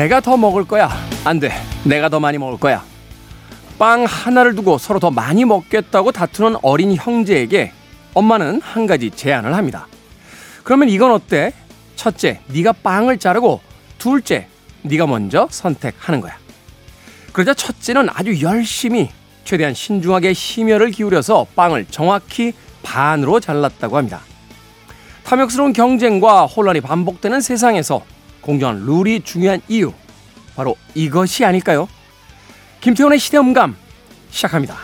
내가 더 먹을 거야. 안 돼. 내가 더 많이 먹을 거야. 빵 하나를 두고 서로 더 많이 먹겠다고 다투는 어린 형제에게 엄마는 한 가지 제안을 합니다. 그러면 이건 어때? 첫째, 네가 빵을 자르고 둘째, 네가 먼저 선택하는 거야. 그러자 첫째는 아주 열심히 최대한 신중하게 심혈을 기울여서 빵을 정확히 반으로 잘랐다고 합니다. 탐욕스러운 경쟁과 혼란이 반복되는 세상에서 공정한 룰이 중요한 이유 바로 이것이 아닐까요? 김태훈의 시대음감 시작합니다.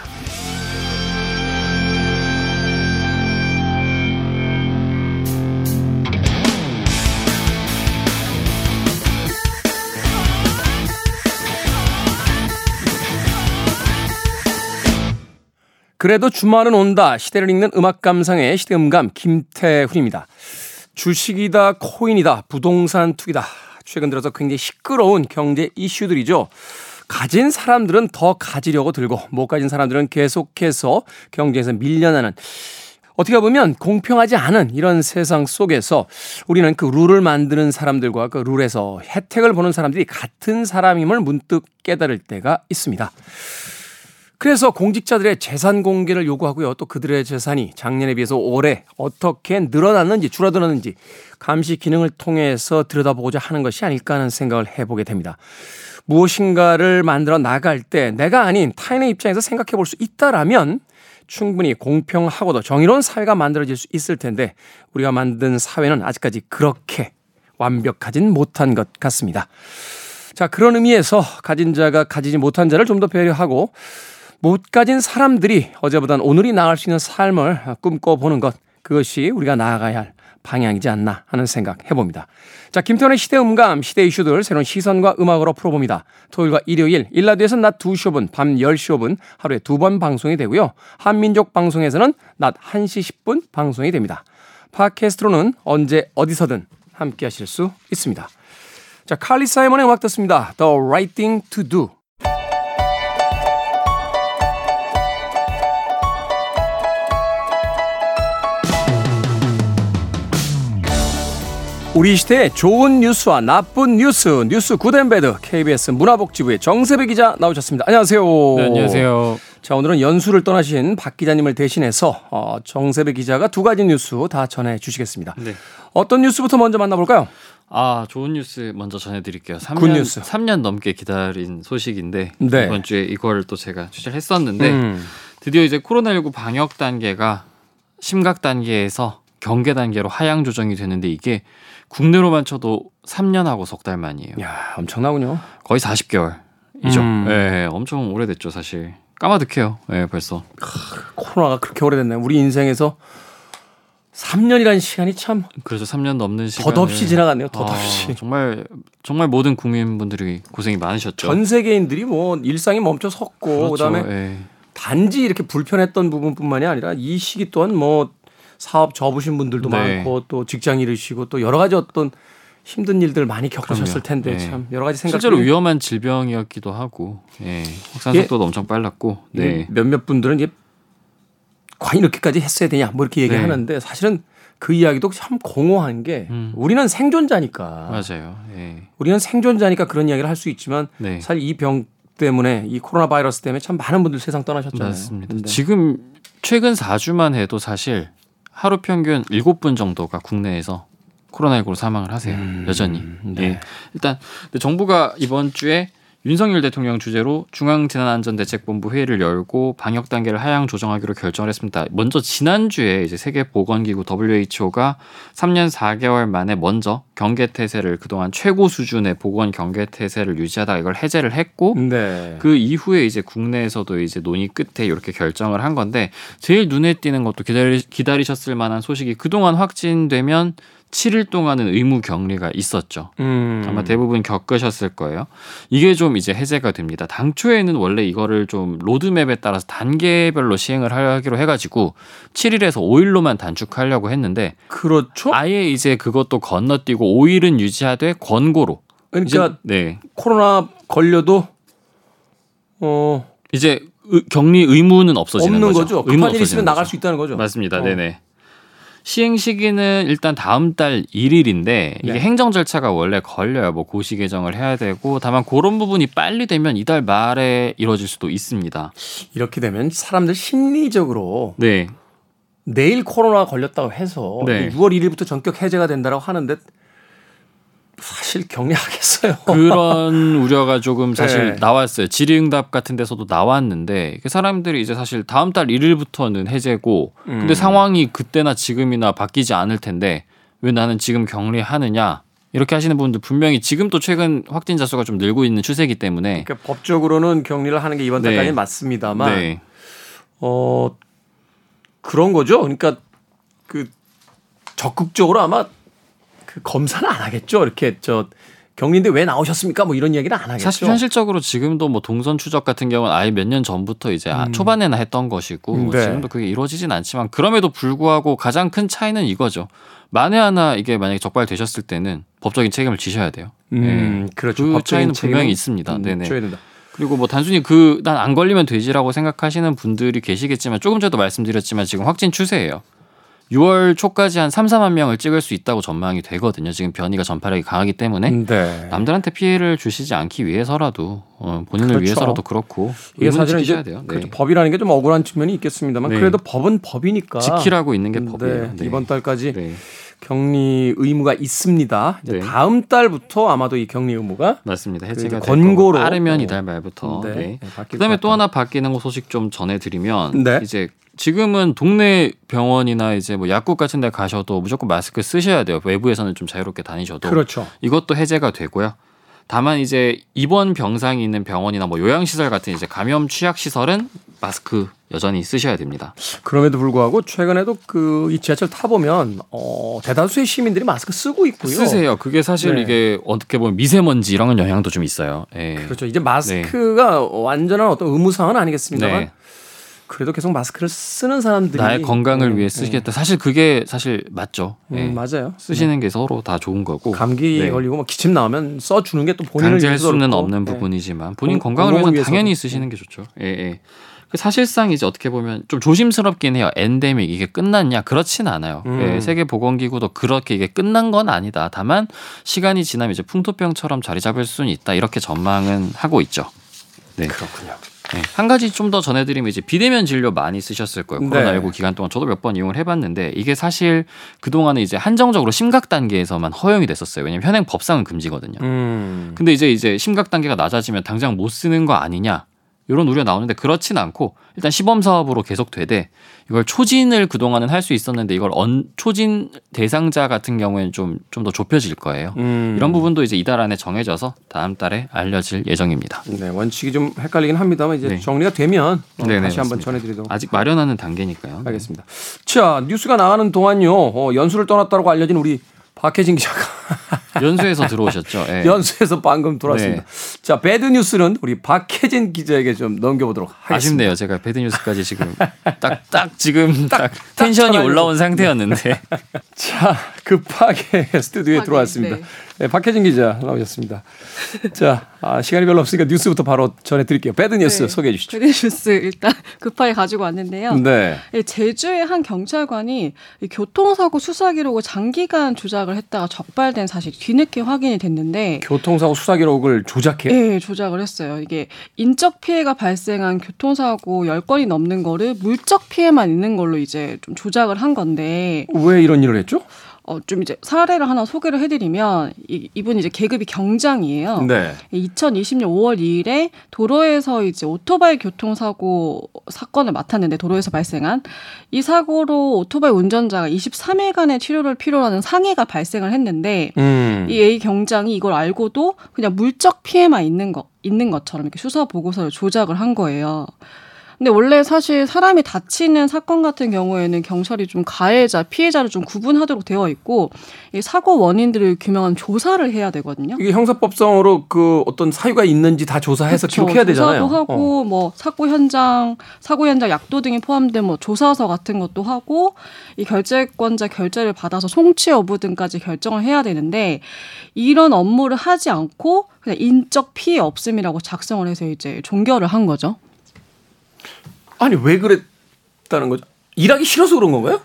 그래도 주말은 온다. 시대를 읽는 음악 감상의 시대음감 김태훈입니다. 주식이다, 코인이다, 부동산 투기다. 최근 들어서 굉장히 시끄러운 경제 이슈들이죠. 가진 사람들은 더 가지려고 들고 못 가진 사람들은 계속해서 경제에서 밀려나는 어떻게 보면 공평하지 않은 이런 세상 속에서 우리는 그 룰을 만드는 사람들과 그 룰에서 혜택을 보는 사람들이 같은 사람임을 문득 깨달을 때가 있습니다. 그래서 공직자들의 재산 공개를 요구하고요. 또 그들의 재산이 작년에 비해서 올해 어떻게 늘어났는지 줄어들었는지 감시 기능을 통해서 들여다보고자 하는 것이 아닐까 하는 생각을 해보게 됩니다. 무엇인가를 만들어 나갈 때 내가 아닌 타인의 입장에서 생각해 볼 수 있다라면 충분히 공평하고도 정의로운 사회가 만들어질 수 있을 텐데 우리가 만든 사회는 아직까지 그렇게 완벽하진 못한 것 같습니다. 자, 그런 의미에서 가진 자가 가지지 못한 자를 좀 더 배려하고 못 가진 사람들이 어제보단 오늘이 나을 수 있는 삶을 꿈꿔보는 것 그것이 우리가 나아가야 할 방향이지 않나 하는 생각 해봅니다. 자, 김태훈의 시대음감, 시대 이슈들 새로운 시선과 음악으로 풀어봅니다. 토요일과 일요일, 일라디오에서는 낮 2시 5분, 밤 10시 5분 하루에 두 번 방송이 되고요. 한민족 방송에서는 낮 1시 10분 방송이 됩니다. 팟캐스트로는 언제 어디서든 함께 하실 수 있습니다. 자, 칼리 사이먼의 음악 듣습니다. The Right Thing to Do. 우리 시대의 좋은 뉴스와 나쁜 뉴스, 뉴스 good and bad KBS 문화복지부의 정세배 기자 나오셨습니다. 안녕하세요. 네, 안녕하세요. 자, 오늘은 연수를 떠나신 박 기자님을 대신해서 어, 정세배 기자가 두 가지 뉴스 다 전해 주시겠습니다. 네. 어떤 뉴스부터 먼저 만나볼까요? 아, 좋은 뉴스 먼저 전해드릴게요. 3년, good news. 3년 넘게 기다린 소식인데 네. 이번 주에 이걸 또 제가 취재를 했었는데 음. 드디어 이제 코로나19 방역 단계가 심각 단계에서 경계 단계로 하향 조정이 되는데 이게 국내로만 쳐도 3년하고 석 달 만이에요. 야, 엄청나군요. 거의 40개월이죠. 음. 예, 엄청 오래됐죠, 사실. 까마득해요. 예, 벌써. 코로나가 그렇게 오래됐네요. 우리 인생에서 3년이라는 시간이 참 그래서 3년 넘는 시간 덧없이 지나갔네요. 덧없이. 아, 정말 정말 모든 국민분들이 고생이 많으셨죠. 전 세계인들이 뭐 일상이 멈춰 섰고 그렇죠. 그다음에 예. 단지 이렇게 불편했던 부분뿐만이 아니라 이 시기 또한 뭐 사업 접으신 분들도 네. 많고 또 직장 잃으시고 또 여러 가지 어떤 힘든 일들 많이 겪으셨을 그럼요. 텐데 네. 참 여러 가지 생각 실제로 위험한 질병이었기도 하고 예. 확산 속도도 엄청 빨랐고 네. 몇몇 분들은 이제 과연 이렇게까지 했어야 되냐 뭐 이렇게 얘기하는데 사실은 그 이야기도 참 공허한 게 음. 우리는 생존자니까 맞아요. 예. 우리는 생존자니까 그런 이야기를 할 수 있지만 네. 사실 이 병 때문에 이 코로나 바이러스 때문에 참 많은 분들 세상 떠나셨잖아요. 맞습니다. 근데 지금 최근 4주만 해도 사실 하루 평균 7분 정도가 국내에서 코로나19로 사망을 하세요. 음, 여전히. 네. 예. 일단 정부가 이번 주에 윤석열 대통령 주재로 중앙재난안전대책본부 회의를 열고 방역 단계를 하향 조정하기로 결정을 했습니다. 먼저 지난주에 이제 세계보건기구 WHO가 3년 4개월 만에 먼저 경계 태세를 그동안 최고 수준의 보건 경계 태세를 유지하다가 이걸 해제를 했고 네. 그 이후에 이제 국내에서도 이제 논의 끝에 이렇게 결정을 한 건데 제일 눈에 띄는 것도 기다리, 기다리셨을 만한 소식이 그동안 확진되면 7일 동안은 의무 격리가 있었죠. 음. 아마 대부분 겪으셨을 거예요. 이게 좀 이제 해제가 됩니다. 당초에는 원래 이거를 좀 로드맵에 따라서 단계별로 시행을 하기로 해가지고 7일에서 5일로만 단축하려고 했는데 그렇죠. 아예 이제 그것도 건너뛰고 5일은 유지하되 권고로. 그러니까 이제, 네. 코로나 걸려도 어 이제 의- 격리 의무는 없어지는 없는 거죠. 거죠. 의무 급한 일 있으면 없어지는 나갈 거죠. 수 있다는 거죠. 맞습니다. 어. 네네. 시행 시기는 일단 다음 달 1일인데 이게 네. 행정 절차가 원래 걸려요. 뭐 고시 개정을 해야 되고 다만 그런 부분이 빨리 되면 이달 말에 이루어질 수도 있습니다. 이렇게 되면 사람들 심리적으로 네. 내일 코로나 걸렸다고 해서 네. 6월 1일부터 전격 해제가 된다고 하는데 사실 격리하겠어요. 그런 우려가 조금 사실 네. 나왔어요. 질의응답 같은 데서도 나왔는데 그 사람들이 이제 사실 다음 달 1일부터는 해제고 근데 음. 상황이 그때나 지금이나 바뀌지 않을 텐데 왜 나는 지금 격리하느냐 이렇게 하시는 분들 분명히 지금 또 최근 확진자 수가 좀 늘고 있는 추세이기 때문에 그러니까 법적으로는 격리를 하는 게 이번 네. 달까지는 맞습니다만 네. 어 그런 거죠. 그러니까 그 적극적으로 아마 그 검사는 안 하겠죠. 이렇게 저 격리인데 왜 나오셨습니까? 뭐 이런 이야기는 안 하겠죠. 사실 현실적으로 지금도 뭐 동선 추적 같은 경우는 아예 몇 년 전부터 이제 아, 초반에나 했던 것이고 음, 네. 지금도 그게 이루어지진 않지만 그럼에도 불구하고 가장 큰 차이는 이거죠. 만에 하나 이게 만약에 적발되셨을 때는 법적인 책임을 지셔야 돼요. 음, 그렇죠. 그 법적인 차이는 분명히 있습니다. 음, 네네. 그리고 뭐 단순히 그 난 안 걸리면 되지라고 생각하시는 분들이 계시겠지만 조금 전에도 말씀드렸지만 지금 확진 추세예요. 6월 초까지 한 3, 4만 명을 찍을 수 있다고 전망이 되거든요. 지금 변이가 전파력이 강하기 때문에 네. 남들한테 피해를 주시지 않기 위해서라도 어, 본인을 그렇죠. 위해서라도 그렇고 이게 사실은 이제 돼요. 네. 그렇죠. 법이라는 게 좀 억울한 측면이 있겠습니다만 네. 그래도 법은 법이니까 지키라고 있는 게 네, 법이에요. 네. 이번 달까지 네. 격리 의무가 있습니다. 이제 네. 다음 달부터 아마도 이 격리 의무가 맞습니다. 그 해제가 권고로 빠르면 어. 이달 말부터. 그다음에 것 또. 하나 바뀌는 거 소식 좀 전해드리면 네. 이제 지금은 동네 병원이나 이제 뭐 약국 같은 데 가셔도 무조건 마스크 쓰셔야 돼요. 외부에서는 좀 자유롭게 다니셔도 그렇죠. 이것도 해제가 되고요. 다만 이제 입원 병상이 있는 병원이나 뭐 요양시설 같은 이제 감염 취약 시설은 마스크 여전히 쓰셔야 됩니다. 그럼에도 불구하고 최근에도 그 이 지하철 타 보면 어, 대다수의 시민들이 마스크 쓰고 있고요. 쓰세요. 그게 사실 네. 이게 어떻게 보면 미세먼지 이런 영향도 좀 있어요. 예. 그렇죠. 이제 마스크가 완전한 어떤 의무 사항은 아니겠습니다만 네. 그래도 계속 마스크를 쓰는 사람들이 나의 건강을 음, 위해 쓰시겠다. 사실 그게 사실 맞죠. 음, 예. 맞아요. 쓰시는 게 서로 다 좋은 거고. 감기 네. 걸리고 뭐 기침 나오면 써 주는 게 또 본인을 강제할 위해서 수는 그렇고. 없는 네. 부분이지만 본인 공- 건강을 공공을 위해서. 당연히 쓰시는 게 좋죠. 예, 예. 그 사실상 이제 어떻게 보면 좀 조심스럽긴 해요. 엔데믹 이게 끝났냐? 그렇진 않아요. 음. 예, 세계 보건기구도 그렇게 이게 끝난 건 아니다. 다만 시간이 지나면 이제 풍토병처럼 자리 잡을 수는 있다. 이렇게 전망은 하고 있죠. 네. 그렇군요. 네. 한 가지 좀 더 전해드리면 이제 비대면 진료 많이 쓰셨을 거예요. 네. 코로나19 기간 동안 저도 몇 번 이용을 해봤는데 이게 사실 그동안에 이제 한정적으로 심각 단계에서만 허용이 됐었어요. 왜냐면 현행 법상은 금지거든요. 음. 근데 이제 이제 심각 단계가 낮아지면 당장 못 쓰는 거 아니냐 이런 우려 가 나오는데 그렇진 않고 일단 시범 사업으로 계속 되되 이걸 초진을 그동안은 할 수 있었는데 이걸 언, 초진 대상자 같은 경우에는 좀 좀 더 좁혀질 거예요. 음. 이런 부분도 이제 이달 안에 정해져서 다음 달에 알려질 예정입니다. 네, 원칙이 좀 헷갈리긴 합니다만 이제 네. 정리가 되면 어, 네네, 다시 한번. 전해드리도록 아직 마련하는 단계니까요. 하겠습니다. 자, 뉴스가 나가는 동안요. 어, 연수를 떠났다고 알려진 우리 박혜진 기자가 연수에서 들어오셨죠. 예. 연수에서 방금 돌아왔습니다. 네. 자, bad news는 우리 박혜진 기자에게 좀 넘겨보도록 하겠습니다. 아쉽네요. 제가 bad news까지 지금 딱딱 지금 딱, tension이 전화해서. 올라온 상태였는데 자, 급하게 스튜디오에 들어왔습니다. 네. 네, 박혜진 기자 나오셨습니다. 자, 아, 시간이 별로 없으니까 뉴스부터 바로 전해드릴게요. bad news 네. 소개해 주시죠. bad news 일단 급하게 가지고 왔는데요. 네. 예, 제주의 한 경찰관이 이 교통사고 수사 기록을 장기간 조작을 했다가 적발된 사실이 뒤늦게 확인이 됐는데 교통사고 수사 기록을 조작해요? 예, 조작을 했어요. 이게 인적 피해가 발생한 교통사고 10건이 넘는 거를 물적 피해만 있는 걸로 이제 좀 조작을 한 건데 왜 이런 일을 했죠? 어, 좀 이제 사례를 하나 소개를 해드리면 이, 이분이 이제 계급이 경장이에요. 네. 2020년 5월 2일에 도로에서 이제 오토바이 교통사고 사건을 맡았는데 도로에서 발생한 이 사고로 오토바이 운전자가 23일간의 치료를 필요로 하는 상해가 발생을 했는데 음. 이 A 경장이 이걸 알고도 그냥 물적 피해만 있는 거 있는 것처럼 이렇게 수사 보고서를 조작을 한 거예요. 근데 원래 사실 사람이 다치는 사건 같은 경우에는 경찰이 좀 가해자, 피해자를 좀 구분하도록 되어 있고 이 사고 원인들을 규명한 조사를 해야 되거든요. 이게 형사법상으로 그 어떤 사유가 있는지 다 조사해서 그쵸, 기록해야 되잖아요. 조사도 하고 뭐 사고 현장, 사고 현장 약도 등이 포함된 뭐 조사서 같은 것도 하고 이 결재권자 결재를 받아서 송치 여부 등까지 결정을 해야 되는데 이런 업무를 하지 않고 그냥 인적 피해 없음이라고 작성을 해서 이제 종결을 한 거죠. 어. 아니 왜 그랬다는 거죠? 일하기 싫어서 그런 건가요?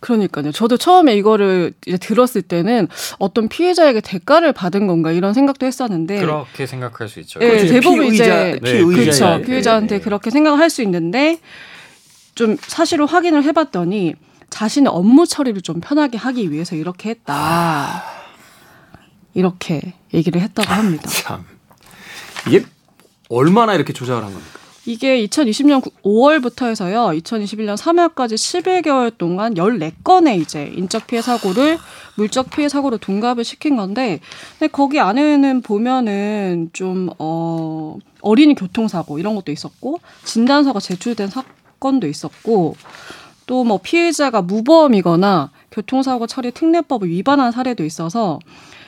그러니까요. 저도 처음에 이거를 이제 들었을 때는 어떤 피해자에게 대가를 받은 건가 이런 생각도 했었는데 그렇게 생각할 수 있죠. 예, 그렇죠. 대부분 피의자- 이제 피의자의- 그렇죠. 네, 피해자한테 네. 그렇게 생각할 수 있는데 좀 사실을 확인을 해봤더니 자신의 업무 처리를 좀 편하게 하기 위해서 이렇게 했다. 이렇게 얘기를 했다고 합니다. 참 이게 얼마나 이렇게 조작을 한 겁니까? 이게 2020년 5월부터 해서요. 2021년 3월까지 11개월 동안 14건의 이제 인적 피해 사고를 물적 피해 사고로 둔갑을 시킨 건데 근데 거기 안에는 보면은 좀 어, 어린이 교통사고 이런 것도 있었고 진단서가 제출된 사건도 있었고 또 뭐 피해자가 무보험이거나 교통사고 처리 특례법을 위반한 사례도 있어서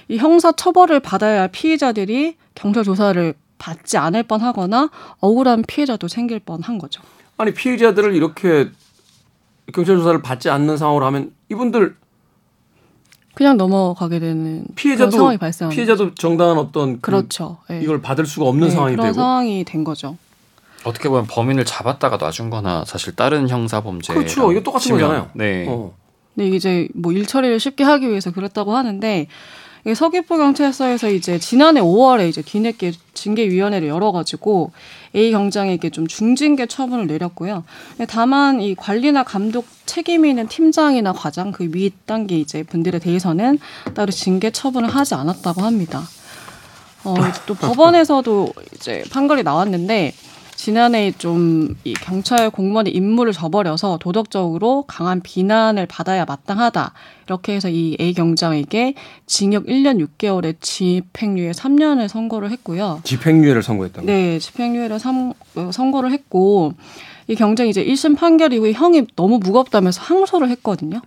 이 형사 처벌을 받아야 할 피해자들이 경찰 조사를 받지 않을 뻔하거나 억울한 피해자도 생길 뻔한 거죠. 아니 피해자들을 이렇게 경찰 조사를 받지 않는 상황으로 하면 이분들 그냥 넘어가게 되는 피해자도 상황이 발생하는 피해자도 정당한 어떤 그 그렇죠. 예. 이걸 받을 수가 없는 네, 상황이 그런 되고 상황이 된 거죠. 어떻게 보면 범인을 잡았다가 놔준거나 사실 다른 형사 범죄 그렇죠. 이거 똑같은 거잖아요. 네. 어. 근데 이게 이제 뭐 일 처리를 쉽게 하기 위해서 그랬다고 하는데 서귀포 경찰서에서 이제 지난해 5월에 이제 뒤늦게 징계위원회를 열어가지고 A 경장에게 좀 중징계 처분을 내렸고요. 다만 이 관리나 감독 책임이 있는 팀장이나 과장 그윗 단계 이제 분들에 대해서는 따로 징계 처분을 하지 않았다고 합니다. 어, 또 법원에서도 이제 판결이 나왔는데 지난해 좀 이 경찰 공무원의 임무를 저버려서 도덕적으로 강한 비난을 받아야 마땅하다. 이렇게 해서 이 A 경장에게 징역 1년 6개월에 집행유예 3년을 선고를 했고요. 집행유예를 선고했다고. 네, 집행유예를 삼- 어, 선고를 했고 이 경쟁이 이제 1심 판결 이후에 형이 너무 무겁다면서 항소를 했거든요.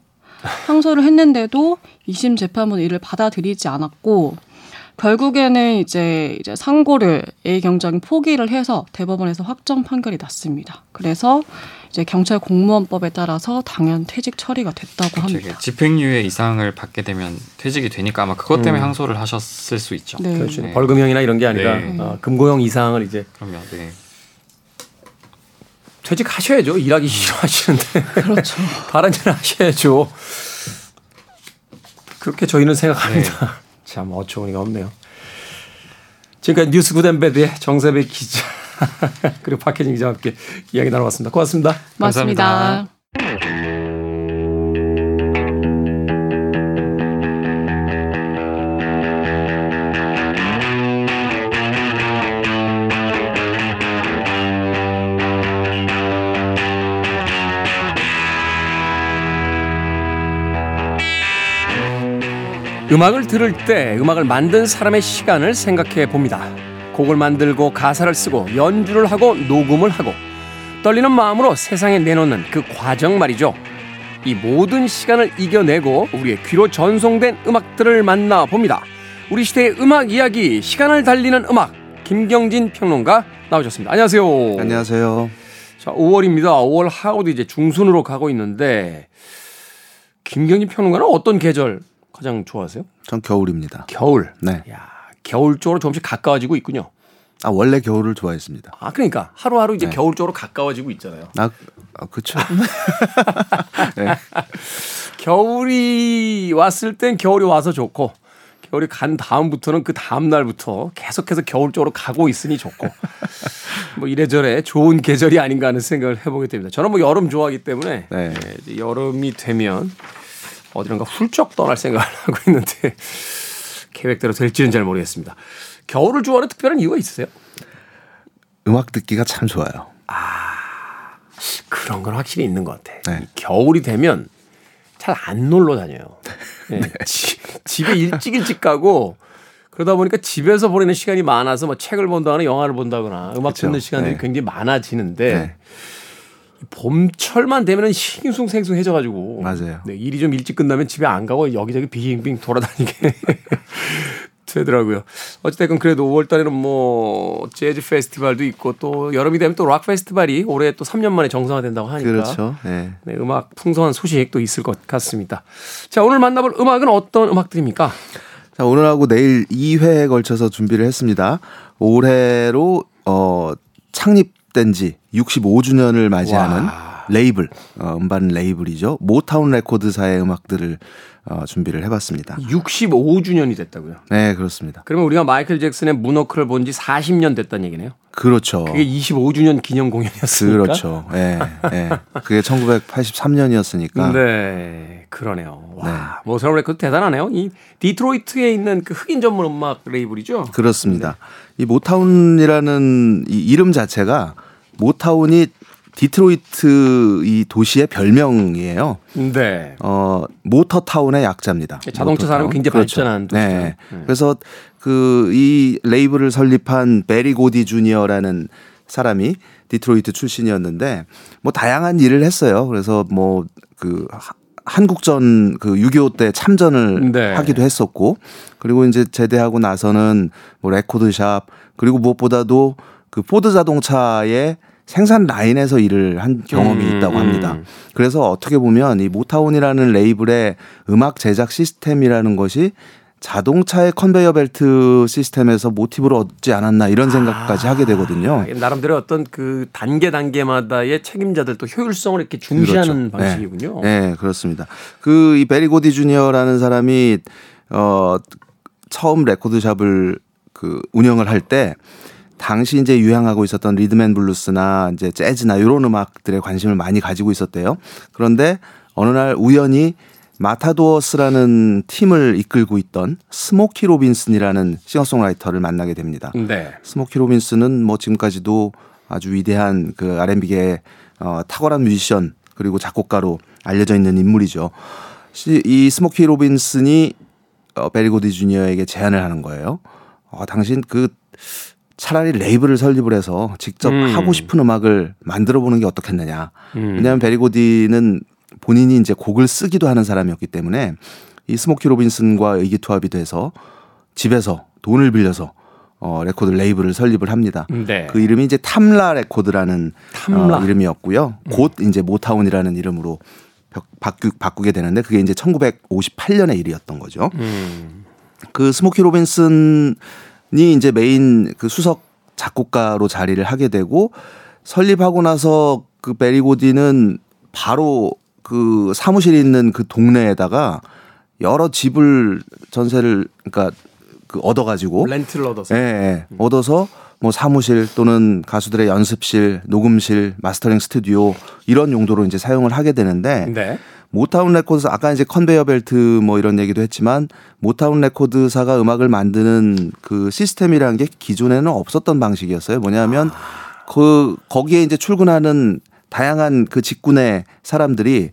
항소를 했는데도 2심 재판부는 이를 받아들이지 않았고 결국에는 이제 이제 상고를 A 경장이 포기를 해서 대법원에서 확정 판결이 났습니다. 그래서 이제 경찰 공무원법에 따라서 당연 퇴직 처리가 됐다고 합니다. 집행유예 이상을 받게 되면 퇴직이 되니까 아마 그것 때문에 음. 항소를 하셨을 수 있죠. 네. 그렇죠. 네. 벌금형이나 이런 게 아니라 네. 어, 금고형 이상을 이제 그러면 네. 퇴직하셔야죠. 일하기 싫어하시는데 그렇죠. 다른 일 하셔야죠. 그렇게 저희는 생각합니다. 참 어처구니가 없네요. 지금까지 뉴스 굿앤배드의 정세배 기자 그리고 박혜진 기자와 함께 이야기 나눠봤습니다. 고맙습니다. 맞습니다. 감사합니다. 음악을 들을 때 음악을 만든 사람의 시간을 생각해 봅니다. 곡을 만들고 가사를 쓰고 연주를 하고 녹음을 하고 떨리는 마음으로 세상에 내놓는 그 과정 말이죠. 이 모든 시간을 이겨내고 우리의 귀로 전송된 음악들을 만나 봅니다. 우리 시대의 음악 이야기, 시간을 달리는 음악, 김경진 평론가 나오셨습니다. 안녕하세요. 안녕하세요. 자, 5월입니다. 5월 하고도 이제 중순으로 가고 있는데 김경진 평론가는 어떤 계절 가장 좋아하세요? 전 겨울입니다. 겨울. 네. 야, 겨울 쪽으로 조금씩 가까워지고 있군요. 아 원래 겨울을 좋아했습니다. 아, 그러니까 하루하루 이제 네. 겨울 쪽으로 가까워지고 있잖아요. 아, 아 그쵸. 겨울이 왔을 땐 겨울이 와서 좋고 겨울이 간 다음부터는 그 다음 날부터 계속해서 겨울 쪽으로 가고 있으니 좋고 뭐 이래저래 좋은 계절이 아닌가 하는 생각을 해보게 됩니다. 저는 뭐 여름 좋아하기 때문에 네. 여름이 되면 어디론가 훌쩍 떠날 생각을 하고 있는데 계획대로 될지는 잘 모르겠습니다. 겨울을 좋아하는 특별한 이유가 있으세요? 음악 듣기가 참 좋아요. 그런 건 확실히 있는 것 같아. 네. 이 겨울이 되면 잘 안 놀러 다녀요. 예, 지- 집에 일찍 일찍 가고 그러다 보니까 집에서 보내는 시간이 많아서 뭐 책을 본다거나 영화를 본다거나 음악 그쵸. 듣는 시간들이 네. 굉장히 많아지는데 네. 봄철만 되면은 싱숭생숭해져가지고 맞아요. 네, 일이 좀 일찍 끝나면 집에 안 가고 여기저기 빙빙 돌아다니게 되더라고요. 어찌됐건 그래도 5월 달에는 뭐 재즈 페스티벌도 있고 또 여름이 되면 또 락 페스티벌이 올해 또 3년 만에 정상화된다고 하니까 그렇죠. 네. 네, 음악 풍성한 소식도 있을 것 같습니다. 자, 오늘 만나볼 음악은 어떤 음악들입니까? 자 오늘하고 내일 2회에 걸쳐서 준비를 했습니다. 올해로 어 창립 된 지 65주년을 맞이하는 와. 레이블 어, 음반 레이블이죠. 모타운 레코드사의 음악들을 어, 준비를 해봤습니다. 65주년이 됐다고요. 네 그렇습니다. 그러면 우리가 마이클 잭슨의 문워크를 본 지 40년 됐다는 얘기네요. 그렇죠. 그게 25주년 기념 공연이었으니까. 그렇죠. 예, 예. 그게 1983년이었으니까. 네, 그러네요. 와, 모타운 레코드 대단하네요. 이 디트로이트에 있는 그 흑인 전문 음악 레이블이죠. 그렇습니다. 이 모타운이라는 이 이름 자체가 모타운이 디트로이트 이 도시의 별명이에요. 네. 어, 모터타운의 약자입니다. 자동차 산업이 모터타운. 굉장히 발전한 도시죠. 네. 네. 그래서 그 이 레이블을 설립한 베리 고디 주니어라는 사람이 디트로이트 출신이었는데 뭐 다양한 일을 했어요. 그래서 뭐 그 한국전 그 6.25 때 참전을 네. 하기도 했었고 그리고 이제 제대하고 나서는 뭐 레코드샵 그리고 무엇보다도 그 포드 자동차의 생산 라인에서 일을 한 경험이 음, 있다고 합니다. 음. 그래서 어떻게 보면 이 모타운이라는 레이블의 음악 제작 시스템이라는 것이 자동차의 컨베이어 벨트 시스템에서 모티브를 얻지 않았나 이런 생각까지 하게 되거든요. 아, 나름대로 어떤 그 단계 단계마다의 책임자들 또 효율성을 이렇게 중시하는 그렇죠. 방식이군요. 네, 네, 그렇습니다. 그 이 베리 고디 주니어라는 사람이 어 처음 레코드샵을 그 운영을 할 때 당시 이제 유행하고 있었던 리듬 앤 블루스나 이제 재즈나 이런 음악들에 관심을 많이 가지고 있었대요. 그런데 어느 날 우연히 마타도어스라는 팀을 이끌고 있던 스모키 로빈슨이라는 싱어송라이터를 만나게 됩니다. 네. 스모키 로빈슨은 뭐 지금까지도 아주 위대한 그 R&B계의 어, 탁월한 뮤지션 그리고 작곡가로 알려져 있는 인물이죠. 시- 이 스모키 로빈슨이 어, 베리 고디 주니어에게 제안을 하는 거예요. 어, 당신 그 차라리 레이블을 설립을 해서 직접 음. 하고 싶은 음악을 만들어 보는 게 어떻겠느냐. 음. 왜냐하면 베리 고디는 본인이 이제 곡을 쓰기도 하는 사람이었기 때문에 이 스모키 로빈슨과 의기투합이 돼서 집에서 돈을 빌려서 어, 레코드 레이블을 설립을 합니다. 네. 그 이름이 이제 탐라 레코드라는 탐라. 어, 이름이었고요. 곧 이제 모타운이라는 이름으로 바- 바꾸, 바꾸게 되는데 그게 이제 1958년의 일이었던 거죠. 음. 그 스모키 로빈슨 이 이제 메인 그 수석 작곡가로 자리를 하게 되고 설립하고 나서 그 베리 고디는 바로 그 사무실이 있는 그 동네에다가 여러 집을 전세를 그러니까 그 얻어가지고 렌트를 얻어서. 예, 예. 얻어서 뭐 사무실 또는 가수들의 연습실, 녹음실, 마스터링 스튜디오 이런 용도로 이제 사용을 하게 되는데 네. 모타운 레코드 아까 이제 컨베이어 벨트 뭐 이런 얘기도 했지만 모타운 레코드사가 음악을 만드는 그 시스템이라는 게 기존에는 없었던 방식이었어요. 뭐냐면 그 거기에 이제 출근하는 다양한 그 직군의 사람들이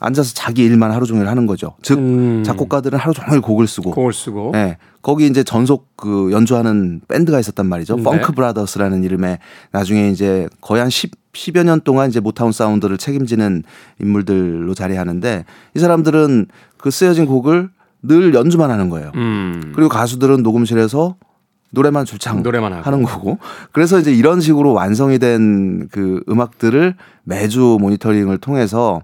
앉아서 자기 일만 하루 종일 하는 거죠. 즉 음. 작곡가들은 하루 종일 곡을 쓰고 곡을 쓰고. 네. 거기 이제 전속 그 연주하는 밴드가 있었단 말이죠. 네. 펑크 브라더스라는 이름의 나중에 이제 거의 한 10, 10여 년 동안 이제 모타운 사운드를 책임지는 인물들로 자리하는데 이 사람들은 그 쓰여진 곡을 늘 연주만 하는 거예요. 음. 그리고 가수들은 녹음실에서 노래만 줄창 노래만. 하는 거고. 그래서 이제 이런 식으로 완성이 된 그 음악들을 매주 모니터링을 통해서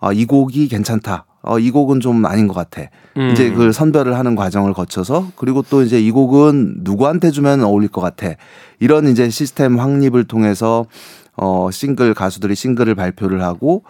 아, 이 곡이 괜찮다. 어, 이 곡은 좀 아닌 것 같아. 음. 이제 그걸 선별을 하는 과정을 거쳐서 그리고 또 이제 이 곡은 누구한테 주면 어울릴 것 같아. 이런 이제 시스템 확립을 통해서 어, 싱글 가수들이 싱글을 발표를 하고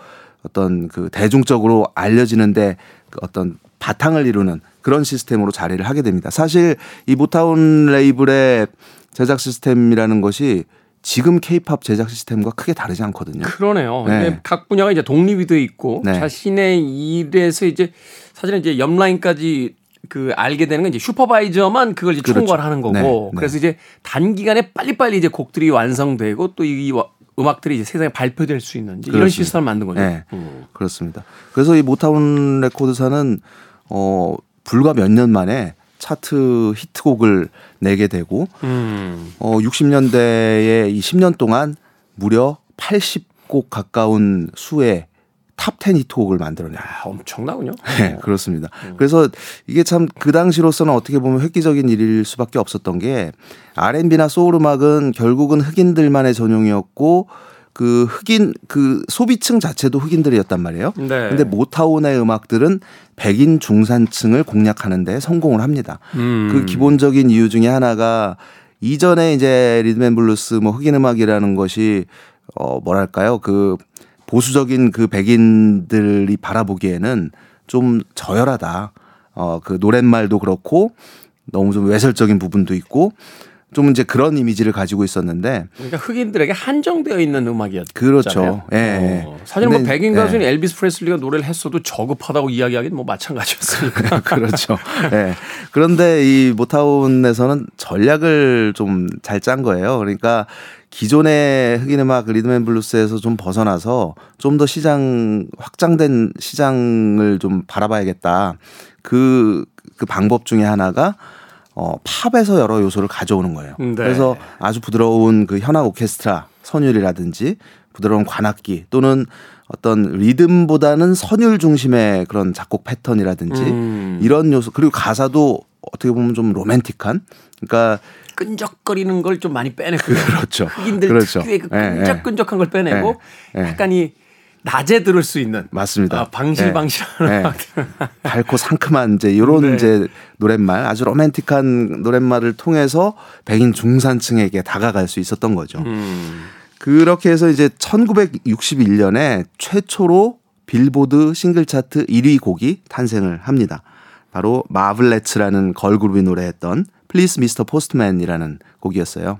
어떤 그 대중적으로 알려지는데 그 어떤 바탕을 이루는 그런 시스템으로 자리를 하게 됩니다. 사실 이 모타운 레이블의 제작 시스템이라는 것이 지금 케이팝 제작 시스템과 크게 다르지 않거든요. 그러네요. 네. 각 분야가 이제 독립이 돼 있고 네. 자신의 일에서 이제 사실은 이제 옆 라인까지 그 알게 되는 건 이제 슈퍼바이저만 그걸 이제 그렇죠. 총괄하는 거고 네, 네. 그래서 이제 단기간에 빨리빨리 이제 곡들이 완성되고 또 이 음악들이 이제 세상에 발표될 수 있는 이제 이런 그렇습니다. 시스템을 만든 거죠. 네. 음. 그렇습니다. 그래서 이 모타운 레코드사는 어 불과 몇 년 만에 차트 히트곡을 내게 되고 음. 어 60년대에 이 10년 동안 무려 80곡 가까운 수의 Top 10 히트곡을 만들어내요. 아, 엄청나군요. 네, 그렇습니다. 그래서 이게 참 그 당시로서는 어떻게 보면 획기적인 일일 수밖에 없었던 게 R&B나 소울 음악은 결국은 흑인들만의 전용이었고 그 흑인 그 소비층 자체도 흑인들이었단 말이에요. 네. 근데 모타운의 음악들은 백인 중산층을 공략하는 데 성공을 합니다. 음. 그 기본적인 이유 중에 하나가 이전에 이제 리듬앤 블루스 뭐 흑인 음악이라는 것이 어 뭐랄까요 그 보수적인 그 백인들이 바라보기에는 좀 저열하다. 어, 그 노랫말도 그렇고 너무 좀 외설적인 부분도 있고 좀 이제 그런 이미지를 가지고 있었는데 그러니까 흑인들에게 한정되어 있는 음악이었죠. 그렇죠. 예, 예. 어, 사실 뭐 백인 예. 가수인 엘비스 프레슬리가 노래를 했어도 저급하다고 이야기하기는 뭐 마찬가지였으니까. 그렇죠. 예. 그런데 이 모타운에서는 전략을 좀 잘 짠 거예요. 그러니까 기존의 흑인 음악 리듬앤 블루스에서 좀 벗어나서 좀 더 시장 확장된 시장을 좀 바라봐야겠다. 그, 그 방법 중에 하나가 어, 팝에서 여러 요소를 가져오는 거예요. 네. 그래서 아주 부드러운 그 현악 오케스트라 선율이라든지 부드러운 관악기 또는 어떤 리듬보다는 선율 중심의 그런 작곡 패턴이라든지 음. 이런 요소 그리고 가사도 어떻게 보면 좀 로맨틱한 그러니까 끈적거리는 걸 좀 많이 빼내고 그렇죠. 흑인들 그렇죠. 특유의 그 예, 예. 끈적끈적한 걸 빼내고 예, 예. 약간 이 낮에 들을 수 있는 맞습니다. 아, 방실방실한 예. 음악들. 밝고 상큼한 이제 이런 네. 이제 노랫말 아주 로맨틱한 노랫말을 통해서 백인 중산층에게 다가갈 수 있었던 거죠. 음. 그렇게 해서 이제 1961년에 최초로 빌보드 싱글 차트 1위 곡이 탄생을 합니다. 바로 마블레츠라는 걸그룹이 노래했던 Please Mr. Postman이라는 곡이었어요.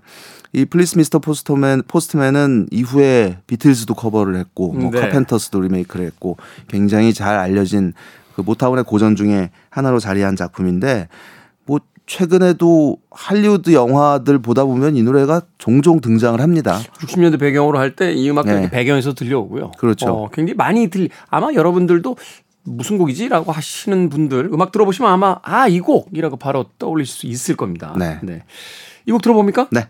이 Please Mr. Postman Postman은 이후에 비틀즈도 커버를 했고 뭐 네. 카펜터스도 리메이크를 했고 굉장히 잘 알려진 그 모타운의 고전 중에 하나로 자리한 작품인데 뭐 최근에도 할리우드 영화들 보다 보면 이 노래가 종종 등장을 합니다. 60년대 배경으로 할 때 이 음악도 네. 배경에서 들려오고요. 그렇죠. 어, 굉장히 많이 들 아마 여러분들도 무슨 곡이지 라고 하시는 분들 음악 들어보시면 아마 아 이 곡이라고 바로 떠올릴 수 있을 겁니다. 네. 이곡 들어봅니까? 네.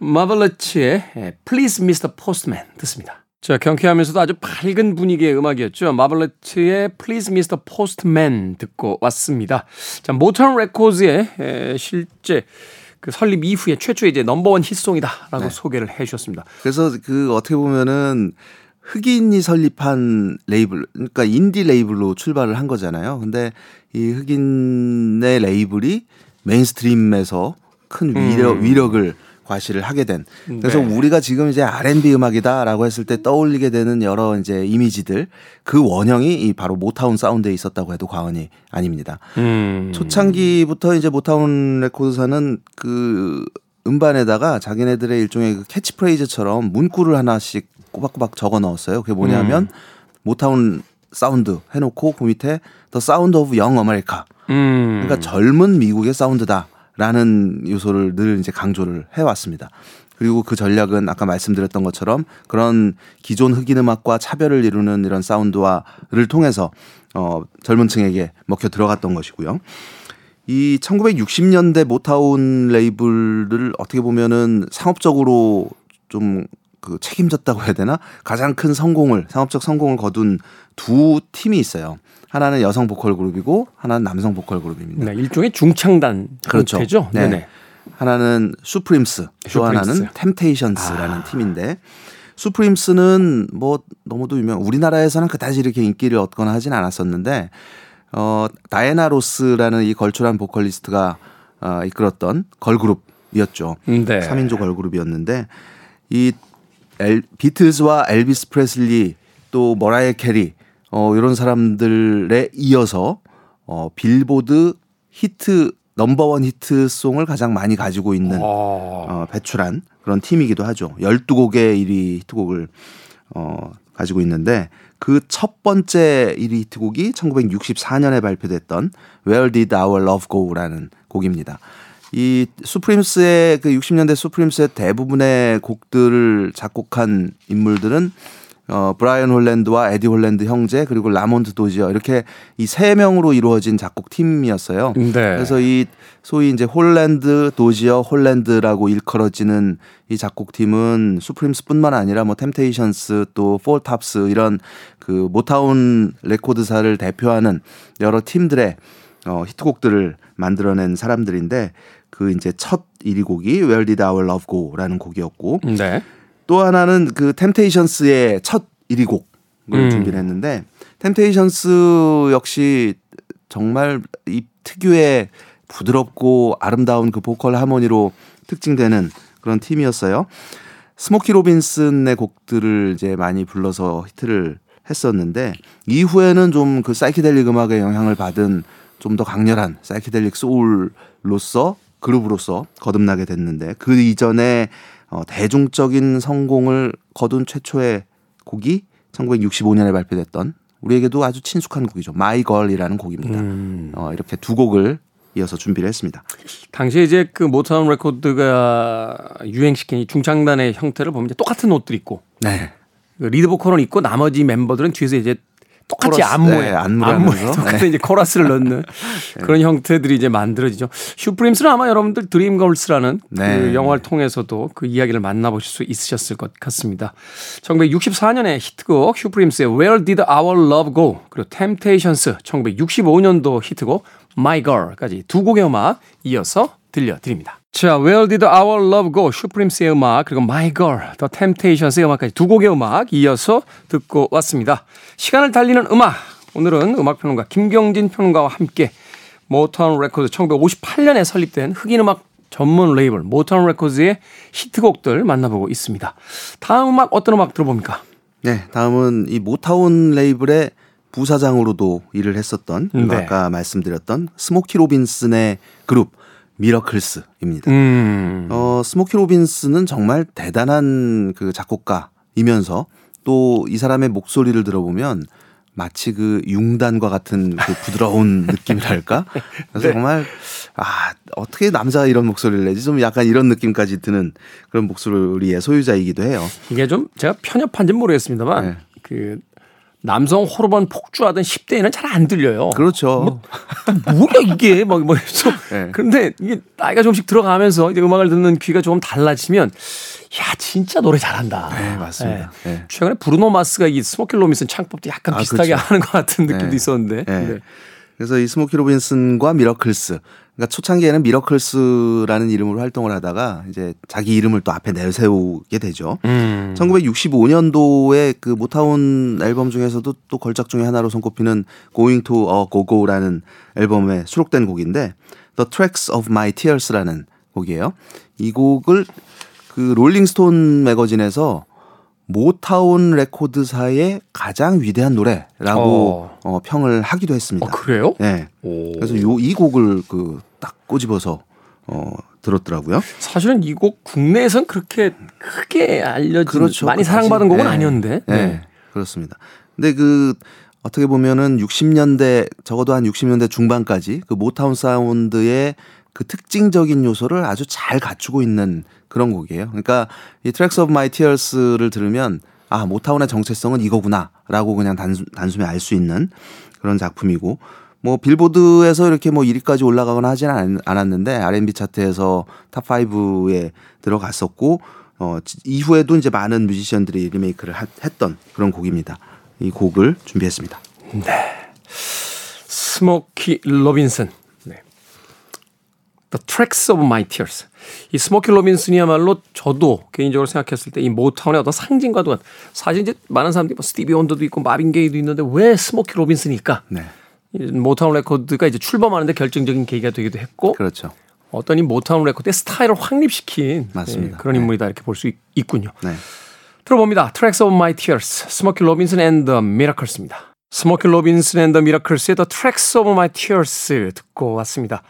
마블레츠의 Please Mr. Postman 듣습니다. 자, 경쾌하면서도 아주 밝은 분위기의 음악이었죠. 마블레츠의 Please Mr. Postman 듣고 왔습니다. 자, 모타운 레코드의 에, 실제 그 설립 이후에 최초의 이제 넘버원 히트송이다라고 네. 소개를 해 주셨습니다. 그래서 그 어떻게 보면은 흑인이 설립한 레이블, 그러니까 인디 레이블로 출발을 한 거잖아요. 근데 이 흑인의 레이블이 mainstream에서 큰 위력, 위력을 과시를 하게 된. 그래서 네. 우리가 지금 이제 R&B 음악이다라고 했을 때 떠올리게 되는 여러 이제 이미지들 그 원형이 이 바로 모타운 사운드에 있었다고 해도 과언이 아닙니다. 음. 초창기부터 이제 모타운 레코드사는 그 음반에다가 자기네들의 일종의 그 캐치프레이즈처럼 문구를 하나씩 꼬박꼬박 적어 넣었어요. 그게 뭐냐면 모타운 사운드 해놓고 그 밑에 The Sound of Young America. 음. 그러니까 젊은 미국의 사운드다라는 요소를 늘 이제 강조를 해왔습니다. 그리고 그 전략은 아까 말씀드렸던 것처럼 그런 기존 흑인 음악과 차별을 이루는 이런 사운드와를 통해서 어 젊은 층에게 먹혀 들어갔던 것이고요. 이 1960년대 모타운 레이블을 어떻게 보면은 상업적으로 좀 그 책임졌다고 해야 되나? 가장 큰 성공을 상업적 성공을 거둔 두 팀이 있어요. 하나는 여성 보컬 그룹이고 하나는 남성 보컬 그룹입니다. 네, 일종의 중창단 그렇죠. 형태죠. 네. 네네. 하나는 수프림스, 또 수프림스. 하나는 템테이션스라는 아. 팀인데 수프림스는 뭐 너무도 유명. 우리나라에서는 그다지 이렇게 인기를 얻거나 하진 않았었는데 어 다이애나 로스라는 이 걸출한 보컬리스트가 어, 이끌었던 걸그룹이었죠. 네. 3인조 걸그룹이었는데 이 엘, 비틀즈와 엘비스 프레슬리 또 머라이어 캐리 어 이런 사람들에 이어서 어 빌보드 히트 넘버원 히트송을 가장 많이 가지고 있는 어. 어, 배출한 그런 팀이기도 하죠. 12곡의 1위 히트곡을 어, 가지고 있는데 그 첫 번째 1위 히트곡이 1964년에 발표됐던 Where Did Our Love Go라는 곡입니다. 이 수프림스의 그 60년대 수프림스의 대부분의 곡들을 작곡한 인물들은 어 브라이언 홀랜드와 에디 홀랜드 형제 그리고 라몬드 도지어 이렇게 이 세 명으로 이루어진 작곡 팀이었어요. 네. 그래서 이 소위 이제 홀랜드 도지어 홀랜드라고 일컬어지는 이 작곡 팀은 수프림스뿐만 아니라 뭐 템테이션스 또 폴탑스 이런 그 모타운 레코드사를 대표하는 여러 팀들의 어 히트곡들을 만들어낸 사람들인데 그 이제 첫 1위 곡이 Where Did Our Love Go라는 곡이었고 네. 또 하나는 그 템테이션스의 첫 1위 곡을 음. 준비를 했는데 템테이션스 역시 정말 이 특유의 부드럽고 아름다운 그 보컬 하모니로 특징되는 그런 팀이었어요. 스모키 로빈슨의 곡들을 이제 많이 불러서 히트를 했었는데 이후에는 좀 그 사이키델릭 음악의 영향을 받은 좀 더 강렬한 사이키델릭 소울로서 그룹으로서 거듭나게 됐는데 그 이전에 어, 대중적인 성공을 거둔 최초의 곡이 1965년에 발표됐던 우리에게도 아주 친숙한 곡이죠. My Girl이라는 곡입니다. 음. 어, 이렇게 두 곡을 이어서 준비를 했습니다. 당시에 이제 그 모타운 레코드가 유행시킨 이 중창단의 형태를 보면 이제 똑같은 옷들 입고 네. 그 리드 보컬은 있고 나머지 멤버들은 뒤에서 이제 똑같이 코러스, 안무에 네, 안무에. 똑같은 네. 이제 코러스를 넣는 그런 형태들이 이제 만들어지죠. 슈프림스는 아마 여러분들 드림걸스라는 네. 그 영화를 통해서도 그 이야기를 만나보실 수 있으셨을 것 같습니다. 1964년에 히트곡 슈프림스의 Where Did Our Love Go 그리고 Temptations 1965년도 히트곡 My Girl까지 두 곡의 음악 이어서 들려드립니다. 자, Where Did Our Love Go? 슈프림스의 음악 그리고 My Girl, The Temptations의 음악까지 두 곡의 음악 이어서 듣고 왔습니다. 시간을 달리는 음악 오늘은 음악평론가 김경진 평론가와 함께 모타운 레코드 1958년에 설립된 흑인 음악 전문 레이블 모타운 레코드의 히트곡들 만나보고 있습니다. 다음 음악 어떤 음악 들어봅니까? 네, 다음은 이 모타운 레이블의 부사장으로도 일을 했었던 네. 아까 말씀드렸던 스모키 로빈슨의 그룹 미러클스입니다. 음. 어, 스모키 로빈슨은 정말 대단한 그 작곡가이면서 또 이 사람의 목소리를 들어보면 마치 그 융단과 같은 그 부드러운 느낌이랄까? 그래서 네. 정말 아 어떻게 남자가 이런 목소리를 내지 좀 약간 이런 느낌까지 드는 그런 목소리의 소유자이기도 해요. 이게 좀 제가 편협한지는 모르겠습니다만 네. 그 남성 호르몬 폭주하던 10대에는 잘 안 들려요. 그렇죠. 뭐야 이게 막 뭐, 좀 네. 그런데 이게 나이가 조금씩 들어가면서 이제 음악을 듣는 귀가 조금 달라지면 야 진짜 노래 잘한다. 네, 맞습니다. 네. 네. 최근에 브루노 마스가 이 스모키 로빈슨 창법도 약간 아, 비슷하게 그렇죠. 하는 것 같은 느낌도 네. 있었는데. 네. 네. 그래서 이 스모키 로빈슨과 미러클스. 그러니까 초창기에는 미러클스라는 이름으로 활동을 하다가 이제 자기 이름을 또 앞에 내세우게 되죠. 음. 1965년도에 그 모타운 앨범 중에서도 또 걸작 중에 하나로 손꼽히는 Going to a Go Go라는 앨범에 수록된 곡인데 The Tracks of My Tears라는 곡이에요. 이 곡을 그 롤링스톤 매거진에서 모타운 레코드사의 가장 위대한 노래라고 어. 어, 평을 하기도 했습니다. 어 그래요? 네. 오. 그래서 요 이 곡을 그 딱 꼬집어서 어 들었더라고요. 사실은 이 곡 국내에선 그렇게 크게 알려진 그렇죠. 많이. 사랑받은 곡은 네. 아니었는데. 네. 그렇습니다. 근데 그 어떻게 보면은 60년대 적어도 한 60년대 중반까지 그 모타운 사운드의 그 특징적인 요소를 아주 잘 갖추고 있는 그런 곡이에요. 그러니까 이 Tracks of My Tears를 들으면 아, 모타운의 정체성은 이거구나라고 그냥 단순, 단숨에 알 수 있는 그런 작품이고 뭐 빌보드에서 이렇게 뭐 1위까지 올라가거나 하지는 않- 않았는데 R&B 차트에서 top 5에 들어갔었고 어 지- 이후에도 이제 많은 뮤지션들이 리메이크를 하- 했던 그런 곡입니다. 이 곡을 준비했습니다. 스모키 로빈슨. 네. The Tracks of My Tears. 이 스모키 로빈슨이야말로 저도 개인적으로 생각했을 때 이 모타운의 어떤 상징과도 같. 사실 이제 많은 사람들이 뭐 스티비 원더도 있고 마빈 게이도 있는데 왜 스모키 로빈슨일까? 네. 이 모타운 레코드가 이제 출범하는데 결정적인 계기가 되기도 했고 그렇죠. 어떤 이 모타운 레코드의 스타일을 확립시킨 맞습니다. 예, 그런 네. 인물이다 이렇게 볼 수 있군요. 네. 들어봅니다. Tracks of My Tears, 스모키 로빈슨 앤 더 미라클스입니다. 스모키 로빈슨 앤 더 미라클스의 The Tracks of My Tears 듣고 왔습니다.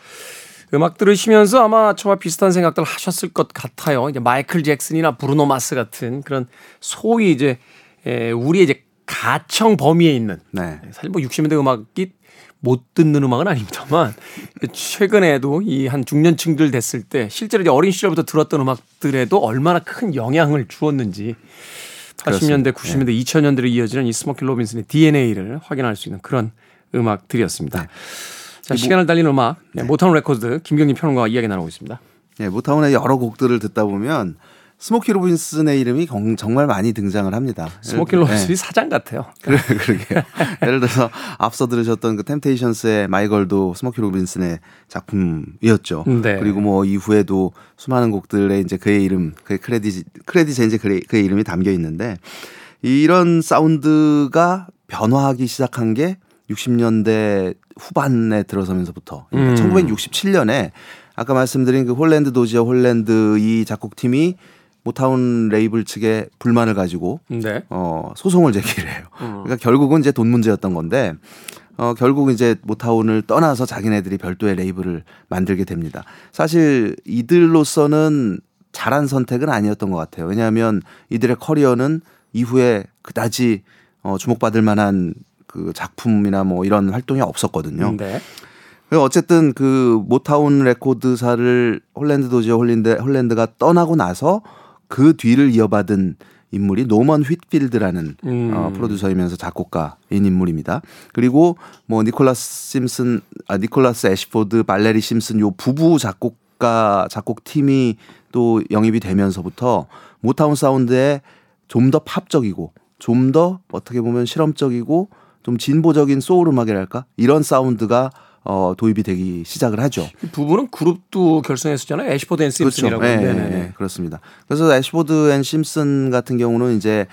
음악 들으시면서 아마 저와 비슷한 생각들 하셨을 것 같아요. 이제 마이클 잭슨이나 브루노 마스 같은 그런 소위 이제 에, 우리의 이제 가청 범위에 있는 네. 사실 뭐 60년대 음악이 못 듣는 음악은 아닙니다만 최근에도 이 한 중년층들 됐을 때 실제로 이제 어린 시절부터 들었던 음악들에도 얼마나 큰 영향을 주었는지 80년대, 90년대, 2000년대로 이어지는 이 스모키 로빈슨의 DNA를 확인할 수 있는 그런 음악들이었습니다. 자, 시간을 달리는 음악, 네, 모타운 레코드 김경진 평론가와 이야기 나누고 있습니다. 네, 모타운의 여러 곡들을 듣다 보면 스모키 로빈슨의 이름이 정- 정말 많이 등장을 합니다. 스모키 예를- 로빈슨이 네. 사장 같아요. 그래, 그러게요. 예를 들어서 앞서 들으셨던 그 템테이션스의 My Girl도 스모키 로빈슨의 작품이었죠. 네. 그리고 뭐 이후에도 수많은 곡들에 이제 그의 이름, 그의 크레딧, 크레딧에 이제 그의, 그의 이름이 담겨 있는데 이런 사운드가 변화하기 시작한 게 60년대 후반에 들어서면서부터 그러니까 음. 1967년에 아까 말씀드린 그 홀랜드 도지어 홀랜드 이 작곡팀이 모타운 레이블 측에 불만을 가지고 네. 어, 소송을 제기를 해요. 음. 그러니까 결국은 이제 돈 문제였던 건데 어, 결국 이제 모타운을 떠나서 자기네들이 별도의 레이블을 만들게 됩니다. 사실 이들로서는 잘한 선택은 아니었던 것 같아요. 왜냐하면 이들의 커리어는 이후에 그다지 어, 주목받을 만한 그 작품이나 뭐 이런 활동이 없었거든요. 네. 그래서 어쨌든 그 모타운 레코드사를 홀랜드 도지어 홀랜드, 홀랜드가 떠나고 나서 그 뒤를 이어받은 인물이 노먼 휘필드라는 음. 어, 프로듀서이면서 작곡가인 인물입니다. 그리고 뭐 니콜라스 심슨, 아, 니콜라스 애시포드, 발레리 심슨 요 부부 작곡가 작곡 팀이 또 영입이 되면서부터 모타운 사운드에 좀 더 팝적이고 좀 더 어떻게 보면 실험적이고 좀 진보적인 소울 음악이랄까 이런 사운드가 어, 도입이 되기 시작을 하죠. 이 부부는 그룹도 결성했었잖아요. 애시포드 앤 심슨이라고. 예, 네네네. 예, 예, 그렇습니다. 그래서 애시포드 앤 심슨 같은 경우는 이제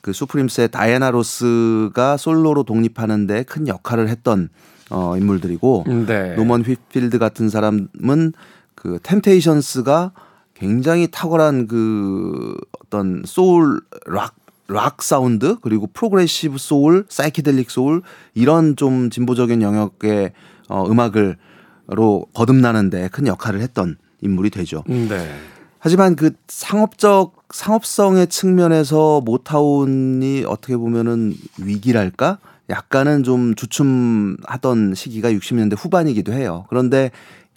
그 수프림스의 다이애나 로스가 솔로로 독립하는데 큰 역할을 했던 어, 인물들이고 네. 노먼 휘필드 같은 사람은 그 템테이션스가 굉장히 탁월한 그 어떤 소울 락, 락 사운드 그리고 progressive 소울, 사이키델릭 소울 이런 좀 진보적인 영역의 어, 음악을로 거듭나는데 큰 역할을 했던 인물이 되죠. 네. 하지만 그 상업적 상업성의 측면에서 모타운이 어떻게 보면은 위기랄까? 약간은 좀 주춤하던 시기가 60년대 후반이기도 해요. 그런데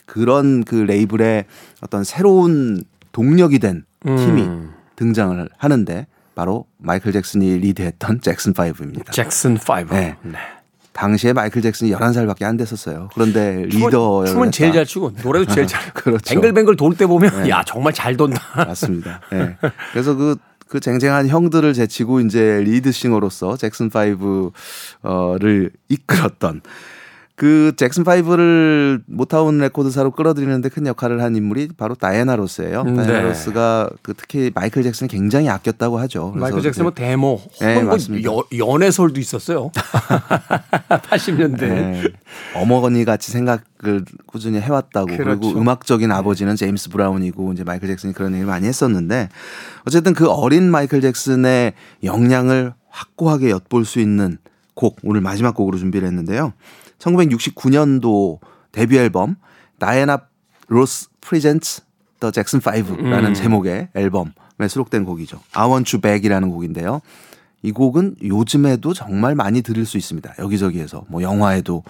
그런 그 레이블의 어떤 새로운 동력이 된 팀이 음. 등장을 하는데 바로 마이클 잭슨이 리드했던 잭슨 5입니다. 잭슨 5. 네. 당시에 마이클 잭슨이 11살밖에 안 됐었어요. 그런데 리더 춤은 제일 잘 추고 노래도 제일 잘. 그렇죠. 뱅글뱅글 돌 때 보면 야 정말 잘 돈다. 맞습니다. 예. 그래서 그, 그 쟁쟁한 형들을 제치고 이제 리드싱어로서 잭슨 5를 이끌었던 그 잭슨 5를 모타운 레코드사로 끌어들이는데 큰 역할을 한 인물이 바로 다이애나 로스예요. 음, 다이애나 네. 로스가 그 특히 마이클 잭슨을 굉장히 아꼈다고 하죠. 마이클 잭슨 뭐 데모, 네, 뭐 맞습니다. 여, 연애설도 있었어요. 80년대. 예, 어머니 같이 생각을 꾸준히 해왔다고 그 그렇죠. 리고 음악적인 아버지는 제임스 브라운이고 이제 마이클 잭슨이 그런 얘기를 많이 했었는데 어쨌든 그 어린 마이클 잭슨의 역량을 확고하게 엿볼 수 있는 곡 오늘 마지막 곡으로 준비를 했는데요. 1969년도 데뷔 앨범 Diana Ross Presents The Jackson 5라는 음. 제목의 앨범에 수록된 곡이죠. I Want You Back이라는 곡인데요. 이 곡은 요즘에도 정말 많이 들을 수 있습니다. 여기저기에서 뭐 영화에도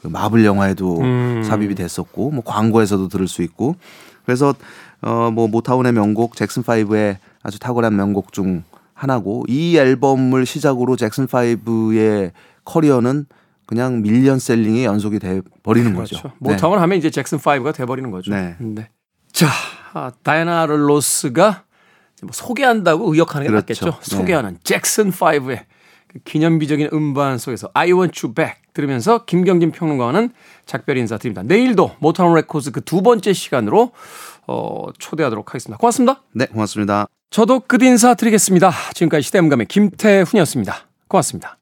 그 마블 영화에도 음. 삽입이 됐었고 뭐 광고에서도 들을 수 있고 그래서 어뭐 모타운의 명곡 잭슨 5의 아주 탁월한 명곡 중 하나고 이 앨범을 시작으로 잭슨 5의 커리어는 그냥 million selling의 연속이 돼 버리는 거죠. 그렇죠. 모타운 하면 이제 잭슨 5가 돼 버리는 거죠. 네. 자, 아, 다이애나 로스가 뭐 소개한다고 의역하는 게 그렇죠. 맞겠죠. 네. 소개하는 잭슨 5의 그 기념비적인 음반 속에서 I Want You Back 들으면서 김경진 평론가와는 작별 인사드립니다. 내일도 모타운 레코드 그 두 번째 시간으로 어, 초대하도록 하겠습니다. 고맙습니다. 네, 고맙습니다. 저도 끝 인사 드리겠습니다. 지금까지 시대음감의 김태훈이었습니다. 고맙습니다.